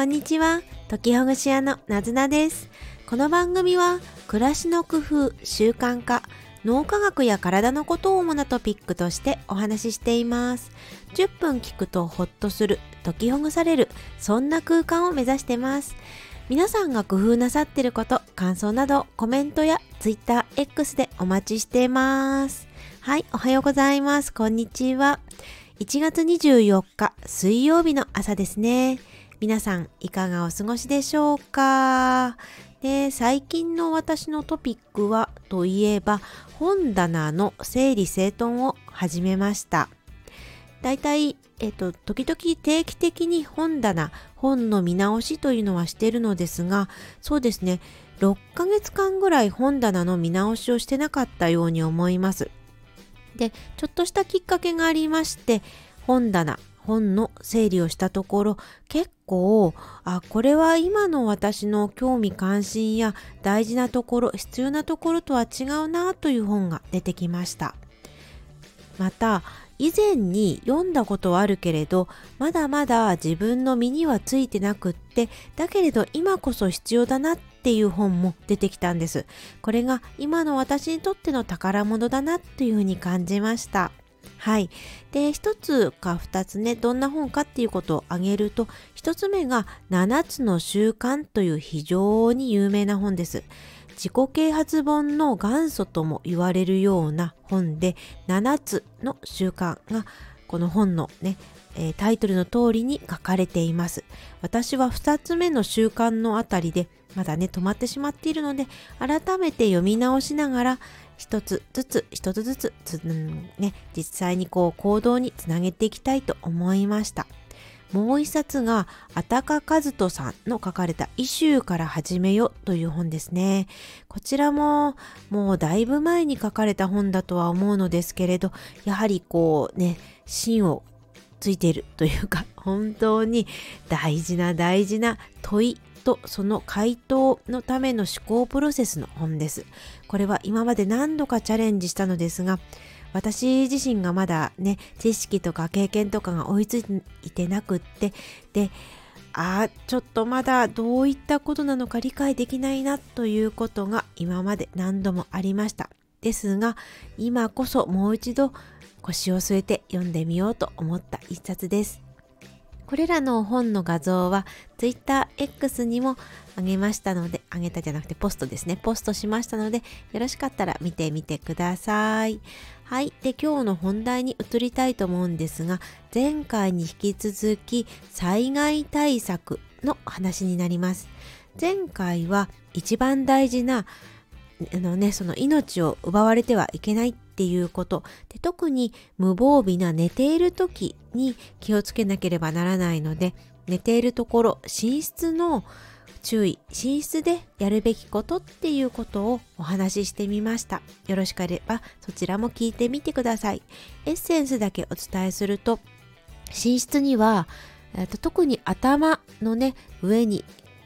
こんにちは。時ほぐし屋のなずなです。この番組は、暮らしの工夫、習慣化、脳科学や体のことを主なトピックとしてお話ししています。10分聞くとホッとする、解きほぐされる、そんな空間を目指してます。皆さんが工夫なさってること、感想などコメントや TwitterX でお待ちしてます。はい、おはようございます。こんにちは。1月24日水曜日の朝ですね。皆さんいかがお過ごしでしょうか？で最近の私のトピックはといえば本棚の整理整頓を始めました。だいたい、えっ、と、時々定期的に本棚、本の見直しというのはしてるのですが、そうですね、6ヶ月間ぐらい本棚の見直しをしてなかったように思います。で、ちょっとしたきっかけがありまして、本棚、本の整理をしたところ、結構、あ、これは今の私の興味関心や大事なところ、必要なところとは違うなという本が出てきました。また、以前に読んだことはあるけれどまだまだ自分の身にはついてなくってだけれど今こそ必要だなっていう本も出てきたんですこれが今の私にとっての宝物だなというふうに感じましたはい。で、一つか二つね、どんな本かっていうことを挙げると、一つ目が7つの習慣という非常に有名な本です。自己啓発本の元祖とも言われるような本で7つの習慣がこの本のね、えー、タイトルの通りに書かれています。私は2つ目の習慣のあたりでまだね止まってしまっているので改めて読み直しながら一つずつ一つずつつ、ね、実際にこう行動につなげていきたいと思いました。もう一冊が、あたかかずとさんの書かれたイシューから始めよという本ですね。こちらも、もうだいぶ前に書かれた本だとは思うのですけれど、やはりこうね、芯をついているというか、本当に大事な大事な問いとその回答のための思考プロセスの本です。これは今まで何度かチャレンジしたのですが、私自身がまだね知識とか経験とかが追いついてなくってであちょっとまだどういったことなのか理解できないなということが今まで何度もありましたですが今こそもう一度腰を据えて読んでみようと思った一冊ですこれらの本の画像は TwitterX にもあげましたので、あげたじゃなくてポストですね。ポストしましたので、よろしかったら見てみてください。はい。で、今日の本題に移りたいと思うんですが、前回に引き続き災害対策の話になります。前回は一番大事なあのね、その命を奪われてはいけないっていうこと。で特に無防備な寝ている時に気をつけなければならないので寝ているところ寝室の注意寝室でやるべきことっていうことをお話ししてみました。よろしければそちらも聞いてみてください。エッセンスだけお伝えすると寝室には特に頭のね上に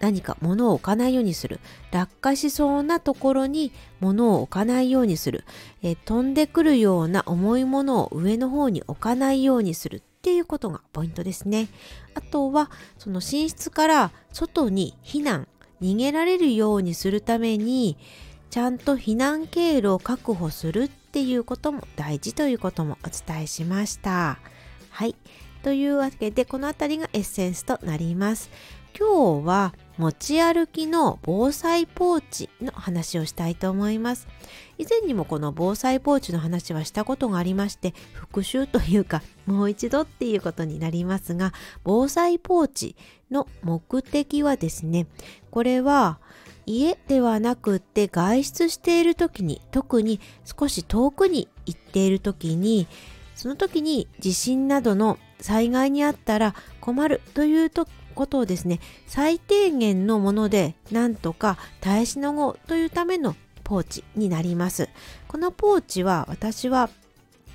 何か物を置かないようにする。落下しそうなところに物を置かないようにする、え飛んでくるような重いものを上の方に置かないようにする。っていうことがポイントですね。あとはその寝室から外に避難。逃げられるようにするためにちゃんと避難経路を確保するっていうことも大事ということもお伝えしました。はい。というわけでこの辺りがエッセンスとなります。今日は持ち歩きの防災ポーチの話をしたいと思います。以前にもこの防災ポーチの話はしたことがありまして、復習というか もう一度っていうことになりますが、防災ポーチの目的はですね、これは家ではなくって外出している時に特に少し遠くに行っている時にその時に地震などの災害にあったら困るというとことをですね最低限のものでなんとか耐えしのごうというためのポーチになります。このポーチは私は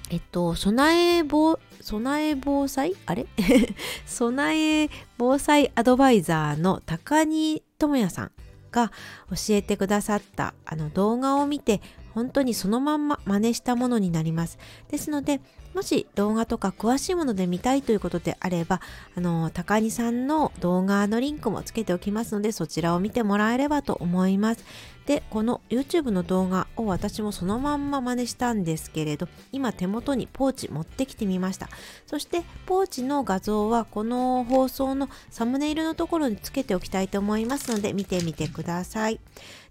えっと備え防備え防災？あれ？備え防災アドバイザーの高荷智也さんが教えてくださったあの動画を見て本当にそのまんま真似したものになります。ですのでもし動画とか詳しいもので見たいということであれば、あの、高荷さんの動画のリンクもつけておきますので、そちらを見てもらえればと思います。で、この YouTube の動画を私もそのまんま真似したんですけれど、今手元にポーチ持ってきてみました。そしてポーチの画像はこの放送のサムネイルのところにつけておきたいと思いますので、見てみてください。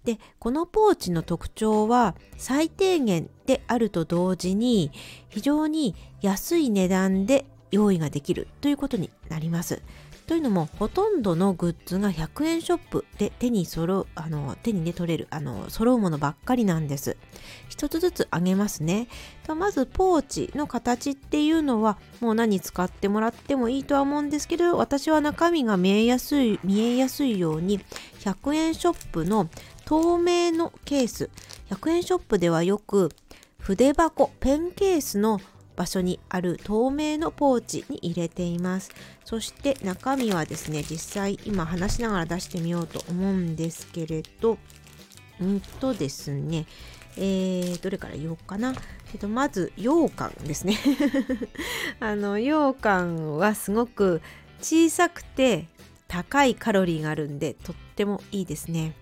でこのポーチの特徴は最低限であると同時に非常に安い値段で用意ができるということになります。というのもほとんどのグッズが100円ショップで手に揃うあの手にね取れるあの揃うものばっかりなんです。一つずつあげますね。まずポーチの形っていうのはもう何使ってもらってもいいとは思うんですけど私は中身が見えやすい見えやすいように100円ショップの透明のケース100円ショップではよく筆箱ペンケースの場所にある透明のポーチに入れていますそして中身はですね実際今話しながら出してみようと思うんですけれどうんとですねえー、どれから言おうかな。えっと、まず、羊羹ですね あの、羊羹はすごく小さくて高いカロリーがあるんで、とってもいいですね。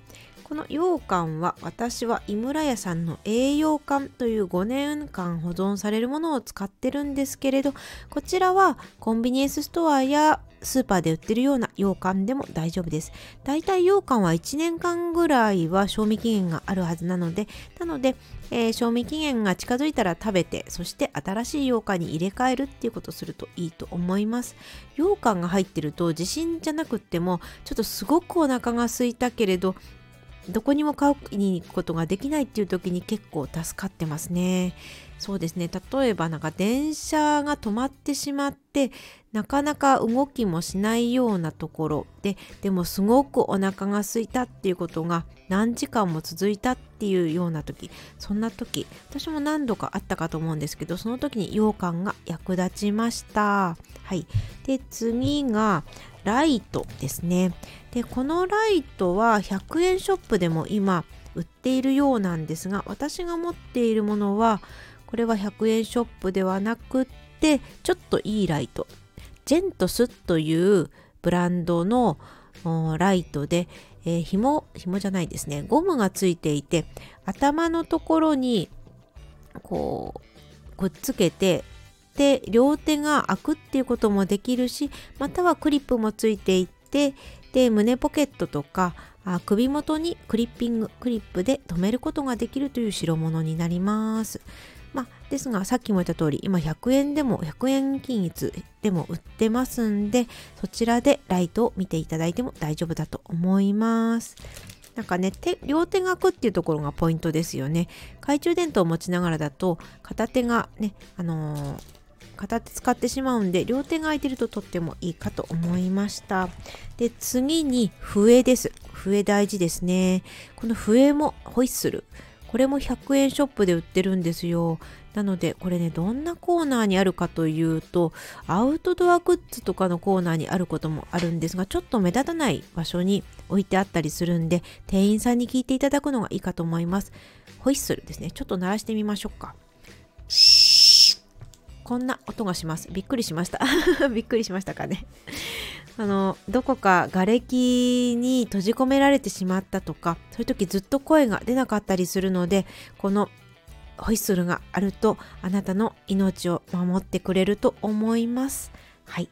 この羊羹は私は井村屋さんの栄養羹という5年間保存されるものを使ってるんですけれどこちらはコンビニエンスストアやスーパーで売ってるような羊羹でも大丈夫です。だいたい羊羹は1年間ぐらいは賞味期限があるはずなので、なので、えー、賞味期限が近づいたら食べて、そして新しい羊羹に入れ替えるっていうことをするといいと思います。羊羹が入ってると自信じゃなくっても、ちょっとすごくお腹が空いたけれど、どこにも買いに行くことができないっていう時に結構助かってますね。そうですね例えばなんか電車が止まってしまってなかなか動きもしないようなところででもすごくお腹が空いたっていうことが何時間も続いたっていうような時そんな時私も何度かあったかと思うんですけどその時に羊羹が役立ちました。はい。で次がライトですね。でこのライトは100円ショップでも今売っているようなんですが私が持っているものはこれは100円ショップではなくってちょっといいライト。ジェントスというブランドのライトで、えー、紐紐じゃないですねゴムがついていて頭のところにこうくっつけてで両手が開くっていうこともできるしまたはクリップもついていてで胸ポケットとかあ首元にクリッピングクリップで留めることができるという代物になります。ですがさっきも言った通り今100円でも100円均一でも売ってますんでそちらでライトを見ていただいても大丈夫だと思います。なんかね手両手が空くっていうところがポイントですよね。懐中電灯を持ちながらだと片手がねあのー片手使ってしまうんで両手が空いてるととってもいいかと思いました。で次に笛です。笛大事ですね。この笛もホイッスル。これも100円ショップで売ってるんですよ。なのでこれねどんなコーナーにあるかというとアウトドアグッズとかのコーナーにあることもあるんですがちょっと目立たない場所に置いてあったりするんで店員さんに聞いていただくのがいいかと思います。ホイッスルですねちょっと鳴らしてみましょうか。こんな音がします。びっくりしました。びっくりしましたかね。あのどこか瓦礫に閉じ込められてしまったとかそういう時ずっと声が出なかったりするのでこのホイッスルがあるとあなたの命を守ってくれると思います。はい。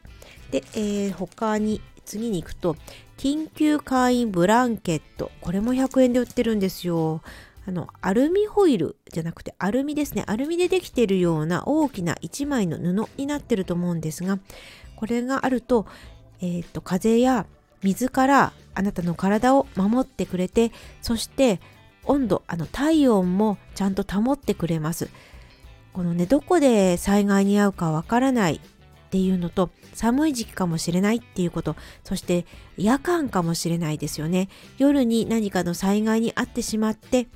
で、えー、他に次に行くと緊急会員ブランケットこれも100円で売ってるんですよ。あのアルミホイルじゃなくてアルミですねアルミでできているような大きな1枚の布になってると思うんですがこれがあるとえーと、風や水からあなたの体を守ってくれてそして温度あの体温もちゃんと保ってくれます。このねどこで災害に遭うかわからないっていうのと寒い時期かもしれないっていうことそして夜間かもしれないですよね。夜に何かの災害に遭ってしまって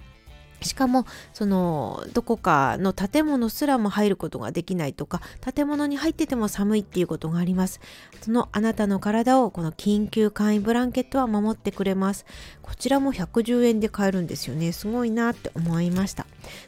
しかもそのどこかの建物すらも入ることができないとか建物に入ってても寒いっていうことがあります。そのあなたの体をこの緊急簡易ブランケットは守ってくれます。こちらも110円で買えるんですよね。すごいなって思いました。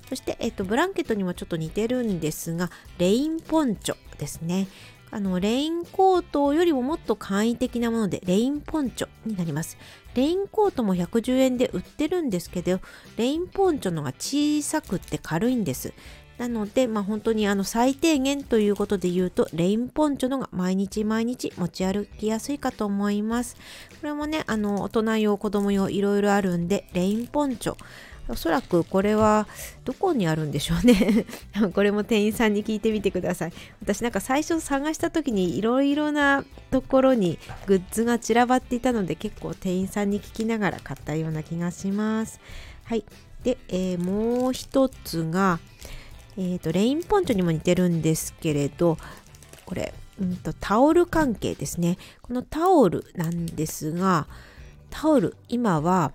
そして、えっと、ブランケットにもちょっと似てるんですがレインポンチョですね。あのレインコートよりももっと簡易的なものでレインポンチョになります。レインコートも110円で売ってるんですけどレインポンチョのが小さくって軽いんですなので、まあ、本当にあの最低限ということで言うと、レインポンチョのが毎日毎日持ち歩きやすいかと思います。これもね、あの大人用、子供用いろいろあるんで、レインポンチョ。おそらくこれはどこにあるんでしょうね。これも店員さんに聞いてみてください。私なんか最初探した時にいろいろなところにグッズが散らばっていたので結構店員さんに聞きながら買ったような気がします。はい。で、えー、もう一つがえーと、レインポンチョにも似てるんですけれどこれ、うんとタオル関係ですね。このタオルなんですがタオル今は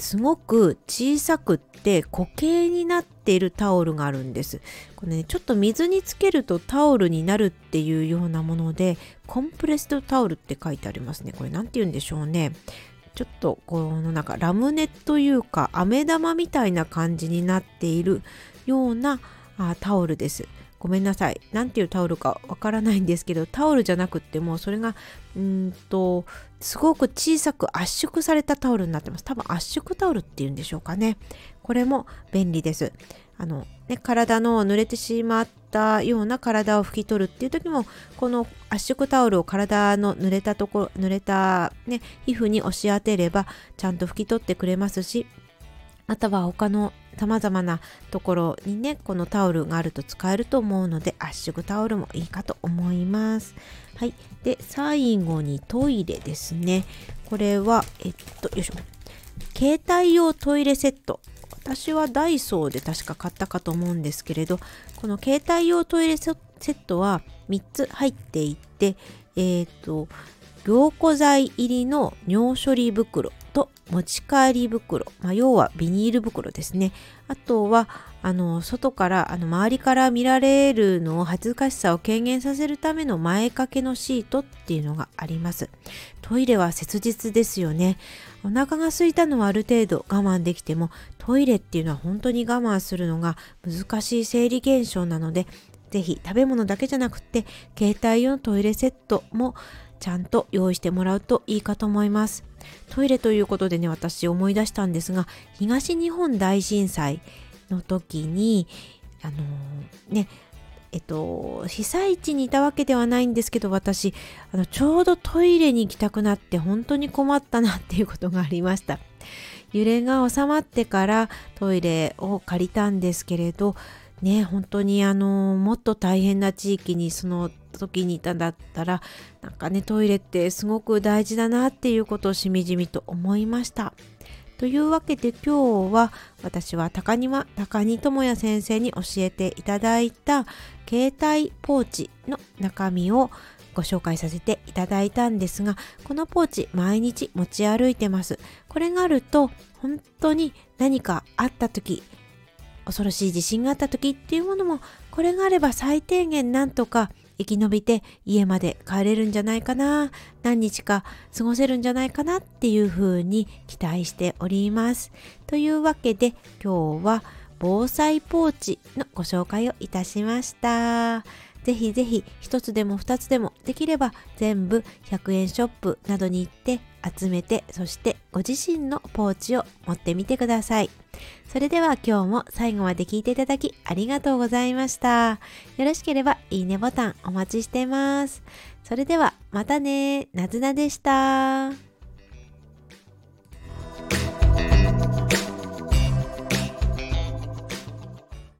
すごく小さくって固形になっているタオルがあるんです。これね、ちょっと水につけるとタオルになるっていうようなもので、コンプレストタオルって書いてありますね。これ何て言うんでしょうね。ちょっとこのなんかラムネというか飴玉みたいな感じになっているようなあタオルです。ごめんなさい。何ていうタオルかわからないんですけど、タオルじゃなくっても、それが、うんと、すごく小さく圧縮されたタオルになってます。多分圧縮タオルっていうんでしょうかね。これも便利です。あの、ね、体の濡れてしまったような体を拭き取るっていう時も、この圧縮タオルを体の濡れたところ、濡れたね、皮膚に押し当てれば、ちゃんと拭き取ってくれますし、または他の様々なところにねこのタオルがあると使えると思うので圧縮タオルもいいかと思います。はい。で最後にトイレですね。これはえっとよいしょ。携帯用トイレセット。私はダイソーで確か買ったかと思うんですけれどこの携帯用トイレセットは3つ入っていてえっ、ー、と凝固剤入りの尿処理袋と持ち帰り袋、まあ、要はビニール袋ですね。あとはあの外からあの周りから見られるのを恥ずかしさを軽減させるための前掛けのシートっていうのがあります。トイレは切実ですよね。お腹が空いたのはある程度我慢できてもトイレっていうのは本当に我慢するのが難しい生理現象なのでぜひ食べ物だけじゃなくって携帯用のトイレセットもちゃんと用意してもらうといいかと思います。トイレということでね、私思い出したんですが、東日本大震災の時に、あのー、ね、えっと、被災地にいたわけではないんですけど、私、あの、ちょうどトイレに行きたくなって本当に困ったなっていうことがありました。揺れが収まってからトイレを借りたんですけれど、ね、本当にあの、もっと大変な地域にその時にいたんだったらなんかねトイレってすごく大事だなっていうことをしみじみと思いました。というわけで今日は私は高庭高荷智也先生に教えていただいた携帯ポーチの中身をご紹介させていただいたんですがこのポーチ毎日持ち歩いてますこれがあると本当に何かあった時恐ろしい地震があった時っていうものもこれがあれば最低限なんとか生き延びて家まで帰れるんじゃないかな。何日か過ごせるんじゃないかなっていうふうに期待しております。というわけで今日は防災ポーチのご紹介をいたしました。ぜひぜひ一つでも二つでもできれば全部100円ショップなどに行って集めてそしてご自身のポーチを持ってみてください。それでは今日も最後まで聞いていただきありがとうございました。よろしければいいねボタンお待ちしてます。それではまたね。なずなでした。